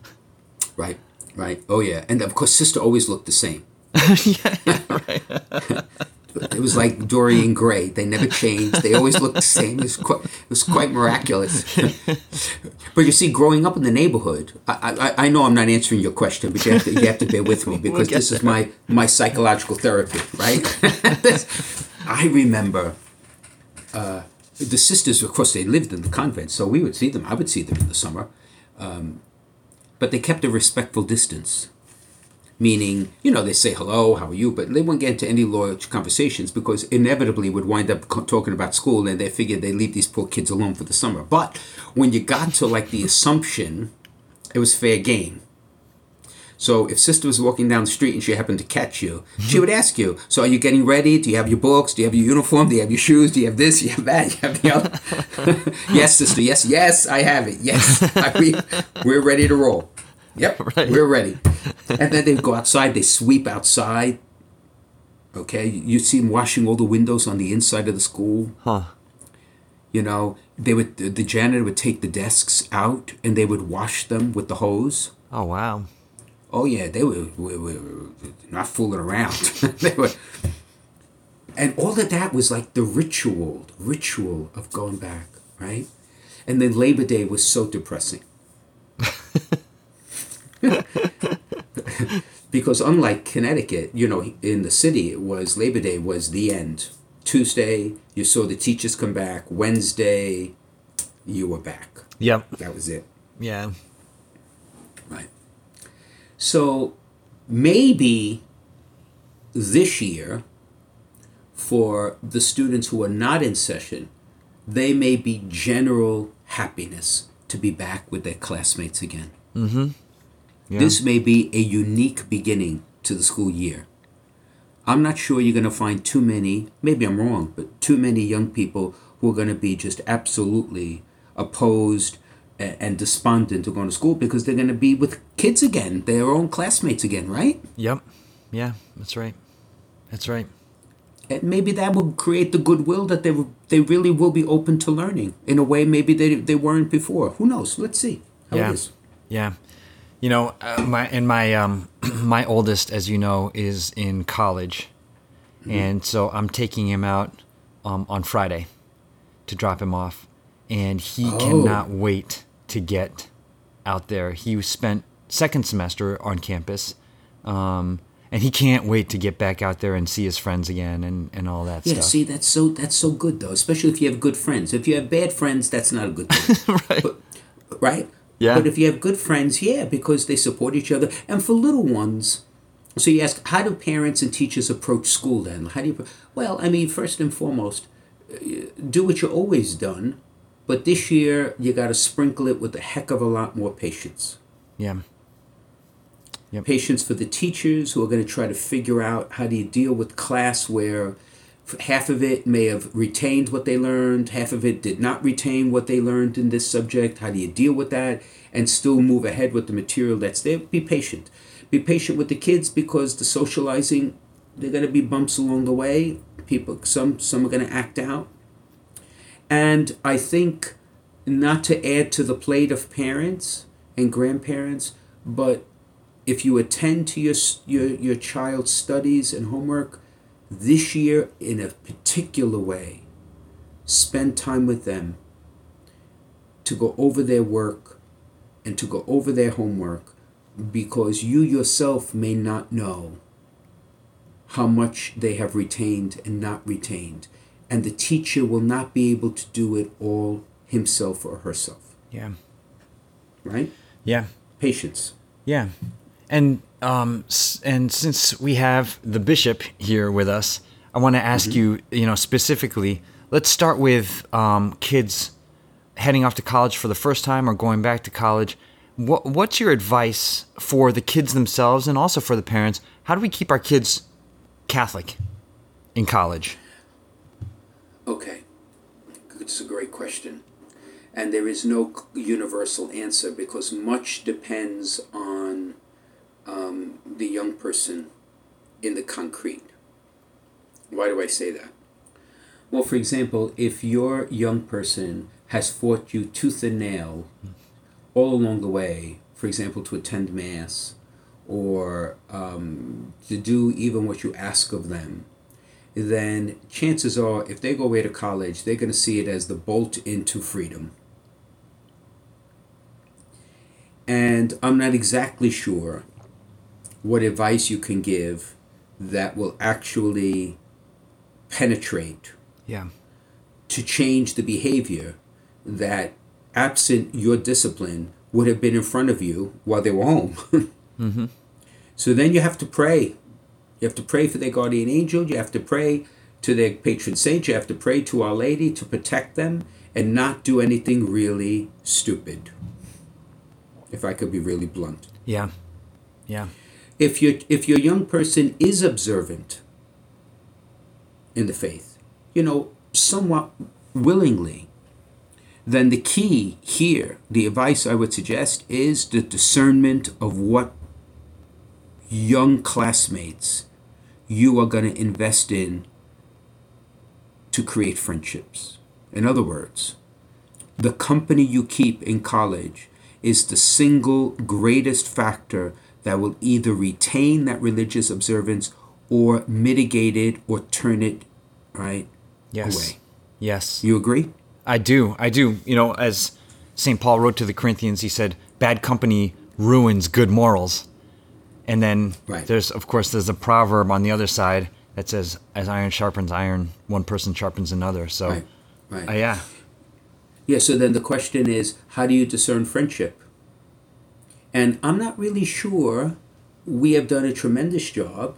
*laughs* right, right. Oh yeah, and of course, sister always looked the same. *laughs* yeah, right. *laughs* it was like Dorian Gray. They never changed. They always looked the same. It was quite, it was quite miraculous. but you see, growing up in the neighborhood, I, I, I know I'm not answering your question, but you have to, you have to bear with me because we'll this there. is my, my psychological therapy, right? I remember uh, the sisters, of course, they lived in the convent, so we would see them. I would see them in the summer. Um, but they kept a respectful distance meaning, you know, they say hello, how are you, but they won't get into any large conversations because inevitably would wind up talking about school and they figured they leave these poor kids alone for the summer. But when you got to like the assumption, it was fair game. So if sister was walking down the street and she happened to catch you, she would ask you, "So are you getting ready? Do you have your books? Do you have your uniform? Do you have your shoes? Do you have this? Do you have that? You have the other?" *laughs* yes, sister. Yes, yes, I have it. Yes, I, we, we're ready to roll. Yep, *laughs* we're ready. and then they go outside, they sweep outside. Okay, you see them washing all the windows on the inside of the school. Huh. You know, they would the janitor would take the desks out and they would wash them with the hose. Oh wow. Oh yeah, they were, were, were not fooling around. *laughs* they were, and all of that was like the ritual, ritual of going back, right? And then Labor Day was so depressing. *laughs* because unlike Connecticut, you know, in the city, it was Labor Day was the end. Tuesday, you saw the teachers come back. Wednesday, you were back. Yep. That was it. Yeah. So maybe this year, for the students who are not in session, they may be general happiness to be back with their classmates again. Mm-hmm. Yeah. This may be a unique beginning to the school year. I'm not sure you're going to find too many, maybe I'm wrong, but too many young people who are going to be just absolutely opposed and despondent to going to school because they're going to be with kids again, their own classmates again, right? Yep. Yeah, that's right. That's right. And maybe that will create the goodwill that they they really will be open to learning in a way maybe they, they weren't before. Who knows? Let's see how yeah. it is. Yeah you know, uh, my and my um *clears throat* my oldest, as you know, is in college, mm-hmm. and so I'm taking him out um, on Friday to drop him off, and he oh. cannot wait to get out there. He spent second semester on campus. Um, and he can't wait to get back out there and see his friends again and, and all that stuff. yeah, stuff. see, that's so that's so good though, especially if you have good friends. If you have bad friends, that's not a good thing. *laughs* right. But, right? Yeah. But if you have good friends, yeah, because they support each other. And for little ones, so you ask, how do parents and teachers approach school then? How do you? Well, I mean, first and foremost, uh, do what you always done, but this year you got to sprinkle it with a heck of a lot more patience. Yeah. Yep. Patience for the teachers who are going to try to figure out how do you deal with class where half of it may have retained what they learned, half of it did not retain what they learned in this subject. How do you deal with that and still move ahead with the material that's there? Be patient. Be patient with the kids because the socializing, they're going to be bumps along the way. People, some some are going to act out, and I think not to add to the plate of parents and grandparents, but if you attend to your your your child's studies and homework this year in a particular way. Spend time with them to go over their work and to go over their homework because you yourself may not know how much they have retained and not retained. And the teacher will not be able to do it all himself or herself. Yeah. Right? Yeah. Patience. Yeah. And um, and since we have the bishop here with us, I want to ask mm-hmm. you, you know, specifically. Let's start with um, kids heading off to college for the first time or going back to college. What, what's your advice for the kids themselves and also for the parents? How do we keep our kids Catholic in college? It's a great question. And there is no universal answer because much depends on um, the young person in the concrete. Why do I say that? Well, for example, if your young person has fought you tooth and nail all along the way, for example, to attend Mass or um, to do even what you ask of them, then chances are, if they go away to college, they're going to see it as the bolt into freedom. And I'm not exactly sure what advice you can give that will actually penetrate Yeah. to change the behavior that, absent your discipline, would have been in front of you while they were home. *laughs* Mm-hmm. So then you have to pray. You have to pray for their guardian angel. You have to pray to their patron saint. You have to pray to Our Lady to protect them and not do anything really stupid. If I could be really blunt. Yeah. Yeah. If your if your young person is observant in the faith, you know, somewhat willingly, then the key here, the advice I would suggest is the discernment of what young classmates you are going to invest in to create friendships. In other words, the company you keep in college is the single greatest factor that will either retain that religious observance or mitigate it or turn it right Yes. away. Yes. You agree? I do. I do. You know, as St. Paul wrote to the Corinthians, he said, bad company ruins good morals. And then Right. there's, of course, there's a proverb on the other side that says, as iron sharpens iron, one person sharpens another. So, Right. Right. uh, yeah. Yeah, so then the question is how do you discern friendship? And I'm not really sure we have done a tremendous job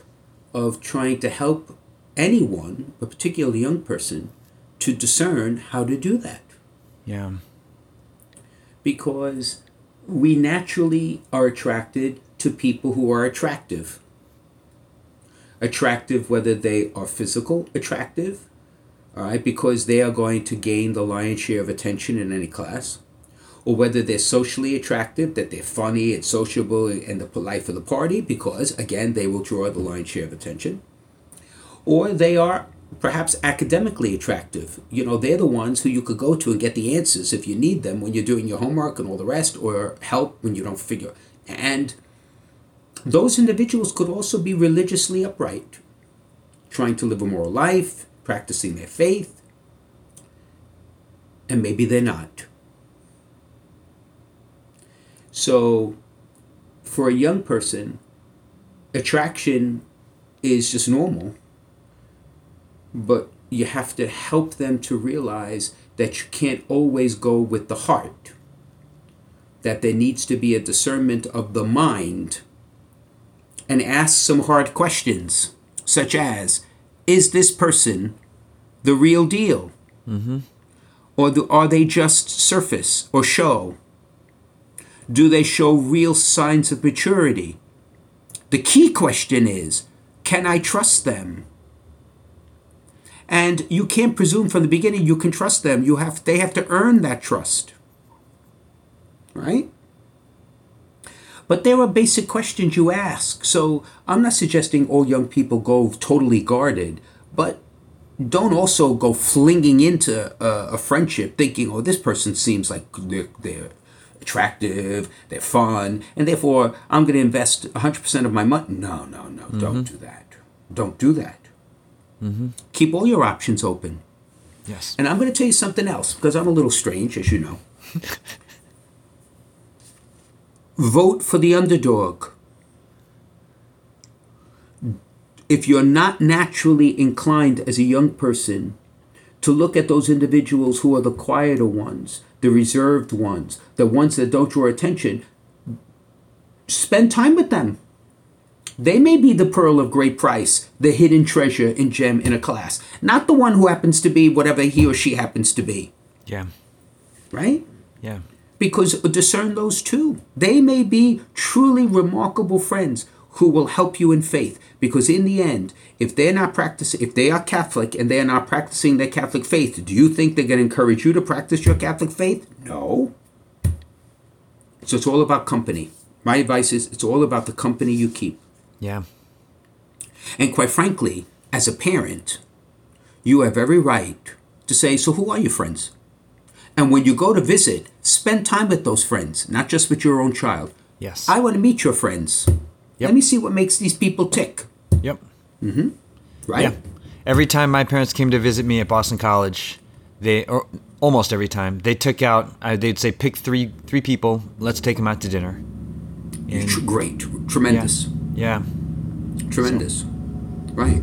of trying to help anyone, but particularly a young person, to discern how to do that. Yeah. Because we naturally are attracted to people who are attractive. Attractive, whether they are physical attractive, all right, because they are going to gain the lion's share of attention in any class, or whether they're socially attractive, that they're funny and sociable and the life of the party, because again, they will draw the lion's share of attention, or they are perhaps academically attractive. You know, they're the ones who you could go to and get the answers if you need them when you're doing your homework and all the rest, or help when you don't figure. And those individuals could also be religiously upright, trying to live a moral life, practicing their faith, and maybe they're not. So, for a young person, attraction is just normal, but you have to help them to realize that you can't always go with the heart, that there needs to be a discernment of the mind, and ask some hard questions, such as Is this person the real deal? Mm-hmm. Or the, are they just surface or show? Do they show real signs of maturity? The key question is Can I trust them? And you can't presume from the beginning you can trust them. You have they have to earn that trust. Right? But there are basic questions you ask. So I'm not suggesting all young people go totally guarded, but don't also go flinging into a, a friendship thinking, oh, this person seems like they're, they're attractive, they're fun, and therefore I'm going to invest 100% of my money. No, no, no, don't mm-hmm. do that. Don't do that. Mm-hmm. Keep all your options open. Yes. And I'm going to tell you something else because I'm a little strange, as you know. *laughs* Vote for the underdog. If you're not naturally inclined as a young person to look at those individuals who are the quieter ones, the reserved ones, the ones that don't draw attention, spend time with them. They may be the pearl of great price, the hidden treasure and gem in a class, not the one who happens to be whatever he or she happens to be, Yeah. right? Yeah. Because discern those two. They may be truly remarkable friends who will help you in faith. Because in the end, if they're not practicing, if they are Catholic and they are not practicing their Catholic faith, do you think they're going to encourage you to practice your Catholic faith? No. So it's all about company. My advice is it's all about the company you keep. Yeah. And quite frankly, as a parent, you have every right to say, So who are your friends? And when you go to visit, spend time with those friends, not just with your own child. Yes. I want to meet your friends. Yep. Let me see what makes these people tick. Yep. Mm-hmm. Right? Yeah. Every time my parents came to visit me at Boston College, they or almost every time they took out. I, they'd say, "Pick three three people. Let's take them out to dinner." And- Tr- great. Tremendous. yeah. Tremendous. Right.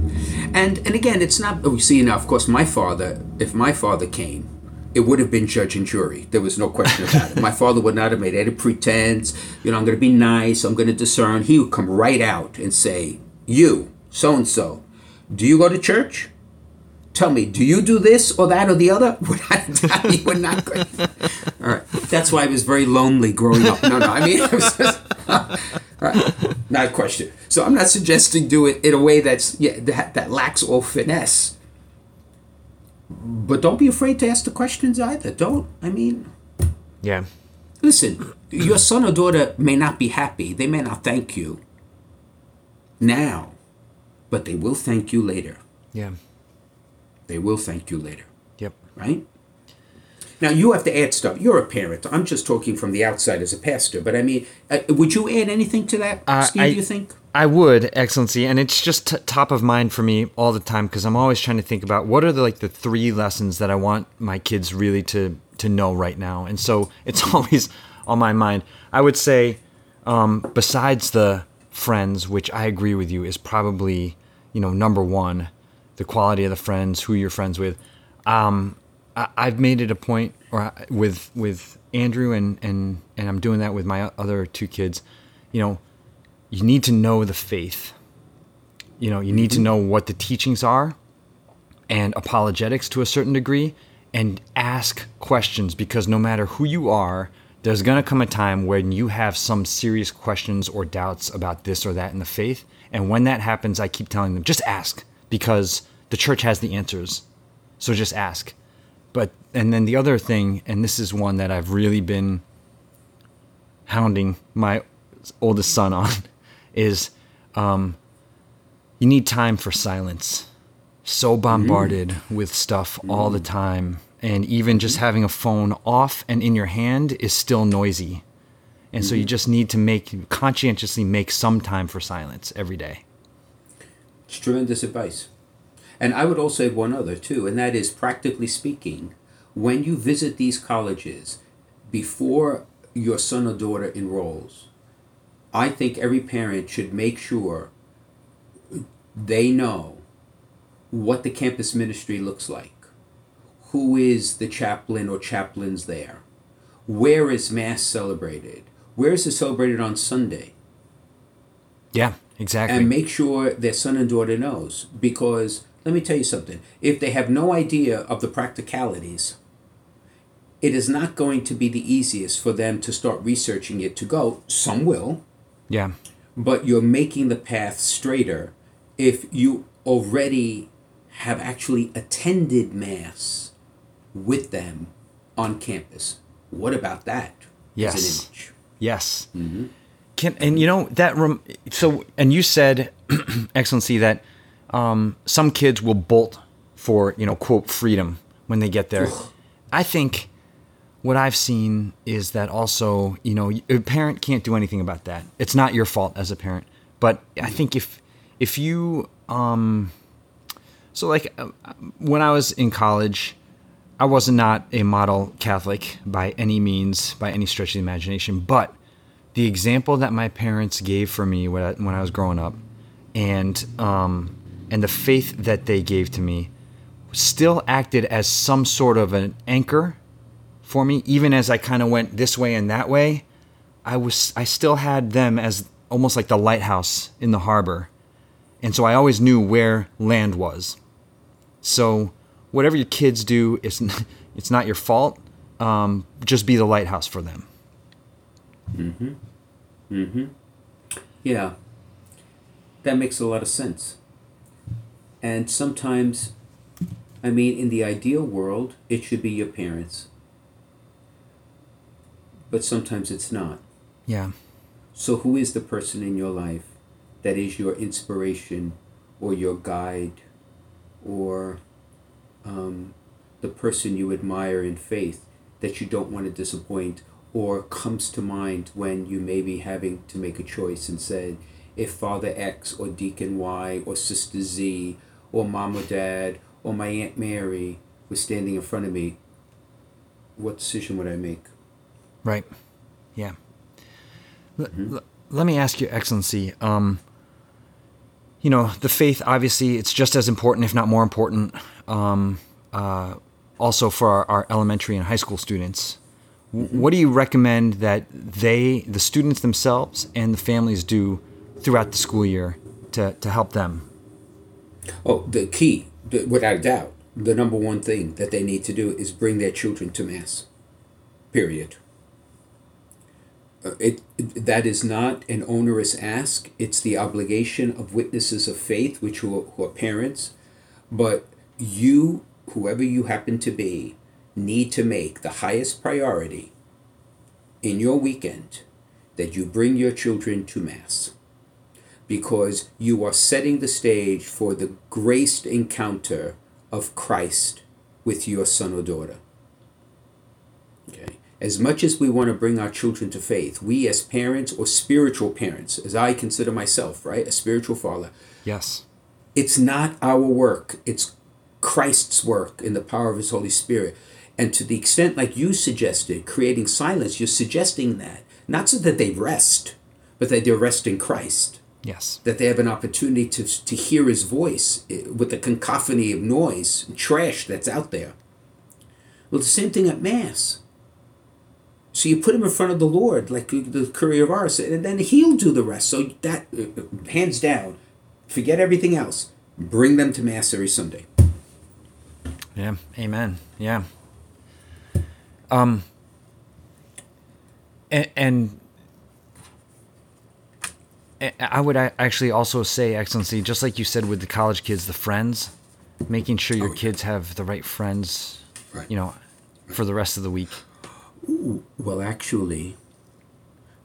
And and again, it's not We see now, of course, my father, if my father came, it would have been judge and jury. There was no question about it. My father would not have made any pretense, you know, I'm gonna be nice, I'm gonna discern. He would come right out and say, You, so and so, do you go to church? Tell me, do you do this or that or the other? *laughs* were not going. All right. That's why I was very lonely growing up. No, no. I mean, *laughs* just, all right. Not a question. So I'm not suggesting do it in a way that's yeah that, that lacks all finesse. But don't be afraid to ask the questions either. Don't. I mean, Yeah. listen. Your son or daughter may not be happy. They may not thank you now, but they will thank you later. Yeah. They will thank you later. Yep. right? Now you have to add stuff. You're a parent. I'm just talking from the outside as a pastor. But I mean, uh, would you add anything to that, Uh, Steve? I- do you think? I would, Excellency, and it's just t- top of mind for me all the time because I'm always trying to think about what are the like the three lessons that I want my kids really to to know right now, and so *laughs* it's always on my mind. I would say, um, besides the friends, which I agree with you is probably you know number one, the quality of the friends, who you're friends with. Um, I, I've made it a point, or I- with with Andrew and and and I'm doing that with my other two kids. You know, you need to know the faith. You know, you need to mm-hmm. know what the teachings are and apologetics to a certain degree and ask questions because no matter who you are, there's going to come a time when you have some serious questions or doubts about this or that in the faith. And when that happens, I keep telling them just ask because the church has the answers. So just ask. But, and then the other thing, and this is one that I've really been hounding my oldest son on is um, you need time for silence. So bombarded with stuff all the time. And even just having a phone off and in your hand is still noisy. And so you just need to make conscientiously make some time for silence every day. It's tremendous advice. And I would also add one other too, and that is practically speaking, when you visit these colleges before your son or daughter enrolls, I think every parent should make sure they know what the campus ministry looks like. Who is the chaplain or chaplains there? Where is Mass celebrated? Where is it celebrated on Sunday? Yeah, exactly. and make sure their son and daughter knows because let me tell you something if they have no idea of the practicalities it is not going to be the easiest for them to start researching it to go some will yeah. but you're making the path straighter if you already have actually attended mass with them on campus what about that Yes. Yes. Can and you know that rem- so and you said, *clears throat* Excellency, that um, some kids will bolt for you know quote freedom when they get there. I think what I've seen is that also you know a parent can't do anything about that. It's not your fault as a parent, but I think if if you um, so like uh, when I was in college. I was not a model Catholic by any means, by any stretch of the imagination, but the example that my parents gave for me when I, when I was growing up, and um, and the faith that they gave to me, still acted as some sort of an anchor for me. Even as I kind of went this way and that way, I was I still had them as almost like the lighthouse in the harbor, and so I always knew where land was. So whatever your kids do, it's *laughs* it's not your fault. Um, just be the lighthouse for them. Yeah. that makes a lot of sense. And sometimes, I mean, in the ideal world, it should be your parents. But sometimes it's not. Yeah. So, who is the person in your life that is your inspiration or your guide or um, the person you admire in faith that you don't want to disappoint or comes to mind when you may be having to make a choice and said, if Father X or Deacon Y or Sister Z or Mom or Dad or my Aunt Mary was standing in front of me, what decision would I make? Right. Yeah. L- l- let me ask you, Excellency. Um, you know, the faith, obviously, it's just as important, if not more important, um, uh, also for our, our, elementary and high school students. Mm-hmm. What do you recommend that they, the students themselves, and the families do throughout the school year to, to help them? Oh, the key, without a doubt, the number one thing that they need to do is bring their children to Mass. Period. Uh, it, it, that is not an onerous ask. It's the obligation of witnesses of faith, which who are, who are parents. But you, whoever you happen to be, need to make the highest priority in your weekend that you bring your children to Mass because you are setting the stage for the graced encounter of Christ with your son or daughter. As much as we want to bring our children to faith, we as parents or spiritual parents, as I consider myself, right, a spiritual father. Yes. It's not our work, it's Christ's work in the power of his Holy Spirit. And to the extent, like you suggested, creating silence, you're suggesting that, not so that they rest, but that they rest in Christ. Yes. That they have an opportunity to, to hear his voice eh, with the cacophony of noise and trash that's out there. Well, the same thing at Mass. So you put him in front of the Lord, like the Curé of Ars, and then He'll do the rest. So that, uh, hands down, forget everything else. Bring them to Mass every Sunday. Yeah, amen. Yeah. Um, and, and I would actually also say, Excellency, just like you said with the college kids, the friends, making sure your oh, kids have the right friends, right. you know, for the rest of the week. Well, actually,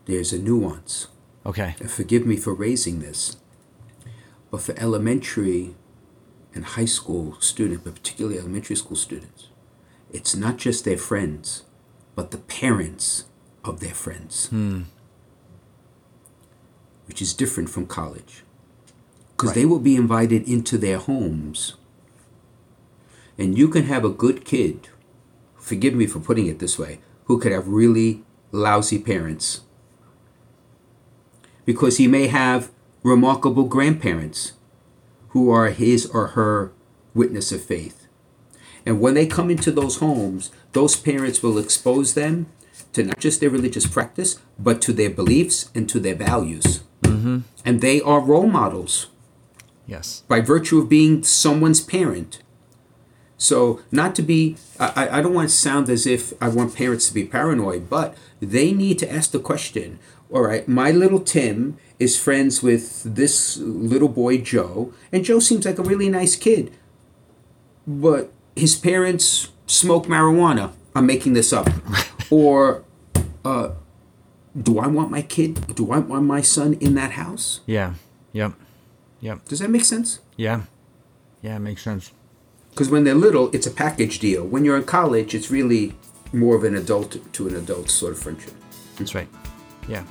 there's a nuance. Okay. And forgive me for raising this, but for elementary and high school students, but particularly elementary school students, it's not just their friends, but the parents of their friends. Hmm which is different from college. Because right. they will be invited into their homes. And you can have a good kid, forgive me for putting it this way, who could have really lousy parents. Because he may have remarkable grandparents who are his or her witness of faith. And when they come into those homes, those parents will expose them to not just their religious practice, but to their beliefs and to their values. Mm-hmm. And they are role models. Yes. By virtue of being someone's parent. So, not to be, I, I don't want to sound as if I want parents to be paranoid, but they need to ask the question all right, my little Tim is friends with this little boy Joe, and Joe seems like a really nice kid. But his parents smoke marijuana. I'm making this up. *laughs* or uh, do I want my kid? Do I want my son in that house? Yeah. Yep. Yep. Does that make sense? Yeah. Yeah, it makes sense. Because when they're little, it's a package deal. When you're in college, it's really more of an adult to an adult sort of friendship. That's right. Yeah.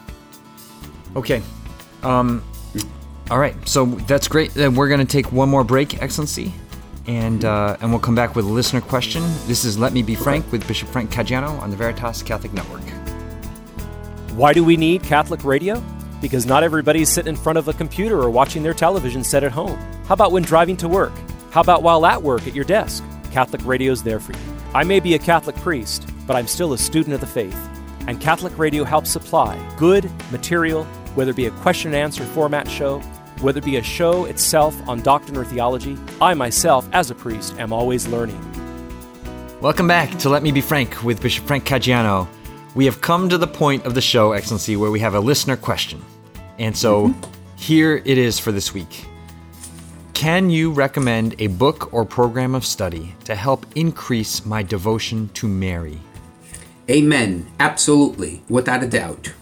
Okay. Um, all right. So that's great. Then we're going to take one more break, Excellency, and uh, and we'll come back with a listener question. This is Let Me Be Frank with Bishop Frank Caggiano on the Veritas Catholic Network. Why do we need Catholic radio? Because not everybody's sitting in front of a computer or watching their television set at home. How about when driving to work? How about while at work at your desk? Catholic radio's there for you. I may be a Catholic priest, but I'm still a student of the faith. And Catholic radio helps supply good material, whether it be a question and answer format show, whether it be a show itself on doctrine or theology. I myself, as a priest, am always learning. Welcome back to Let Me Be Frank with Bishop Frank Caggiano we have come to the point of the show, Excellency, where we have a listener question. And so, mm-hmm. Here it is for this week. Can you recommend a book or program of study to help increase my devotion to Mary? Amen. Absolutely. Without a doubt.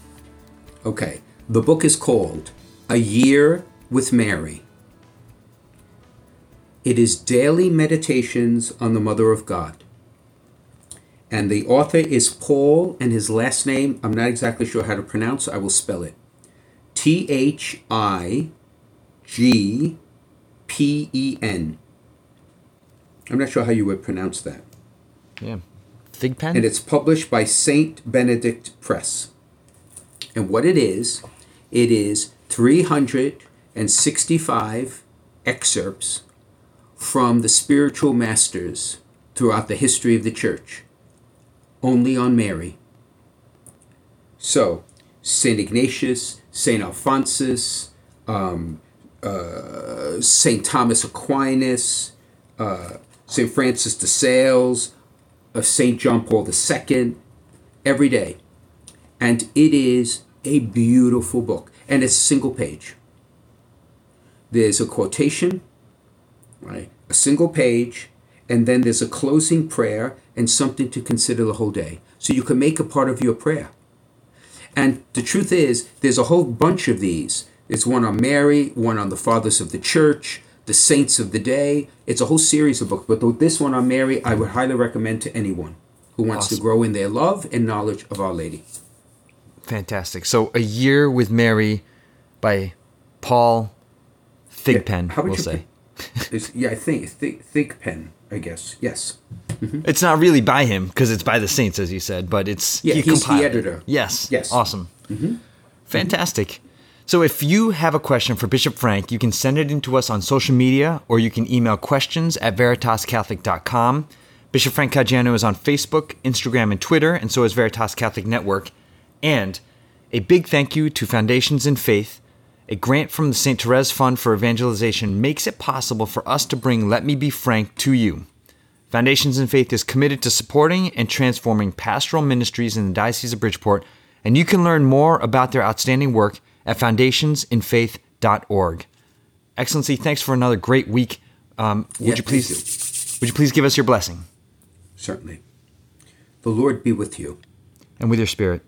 Okay. The book is called A Year with Mary. It is daily meditations on the Mother of God. And the author is Paul, and his last name, I'm not exactly sure how to pronounce, I will spell it T H I G P E N. I'm not sure how you would pronounce that. Yeah. Thigpen? And it's published by St. Benedict Press. And what it is, it is 365 excerpts from the spiritual masters throughout the history of the church, only on Mary. So, St. Ignatius, St. Alphonsus, um, uh, St. Thomas Aquinas, uh, St. Francis de Sales, uh, St. John Paul II, every day. And it is a beautiful book. And it's a single page. There's a quotation, right? A single page, and then there's a closing prayer and something to consider the whole day. So you can make a part of your prayer. And the truth is, there's a whole bunch of these. It's one on Mary, one on the fathers of the church, the saints of the day. It's a whole series of books. But this one on Mary, I would highly recommend to anyone who wants awesome. to grow in their love and knowledge of Our Lady. Fantastic. So, A Year with Mary by Paul Thigpen, yeah, how would we'll say. yeah, I think Thig, Thigpen, I guess. Yes. Mm-hmm. It's not really by him because it's by the saints, as you said, but it's yeah, he he's the editor. It. Yes. Yes. Awesome. Mm-hmm. Fantastic. So if you have a question for Bishop Frank, you can send it in to us on social media or you can email questions at veritascatholic.com. Bishop Frank Caggiano is on Facebook, Instagram, and Twitter, and so is Veritas Catholic Network. And a big thank you to Foundations in Faith a grant from the St. Therese Fund for Evangelization makes it possible for us to bring Let Me Be Frank to you. Foundations in Faith is committed to supporting and transforming pastoral ministries in the Diocese of Bridgeport, and you can learn more about their outstanding work at foundationsinfaith.org. Excellency, thanks for another great week. Um, would yes, you please you. would you please give us your blessing? Certainly. The Lord be with you. And with your spirit.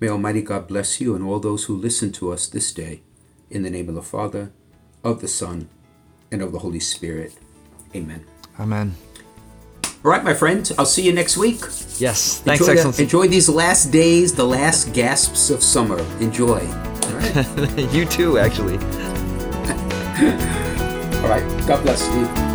May Almighty God bless you and all those who listen to us this day. In the name of the Father, of the Son, and of the Holy Spirit. Amen. Amen. All right, my friend. I'll see you next week. Yes, thanks, enjoy Excellency. The, enjoy these last days, the last gasps of summer. Enjoy. *laughs* you too, actually. *laughs* All right, God bless you.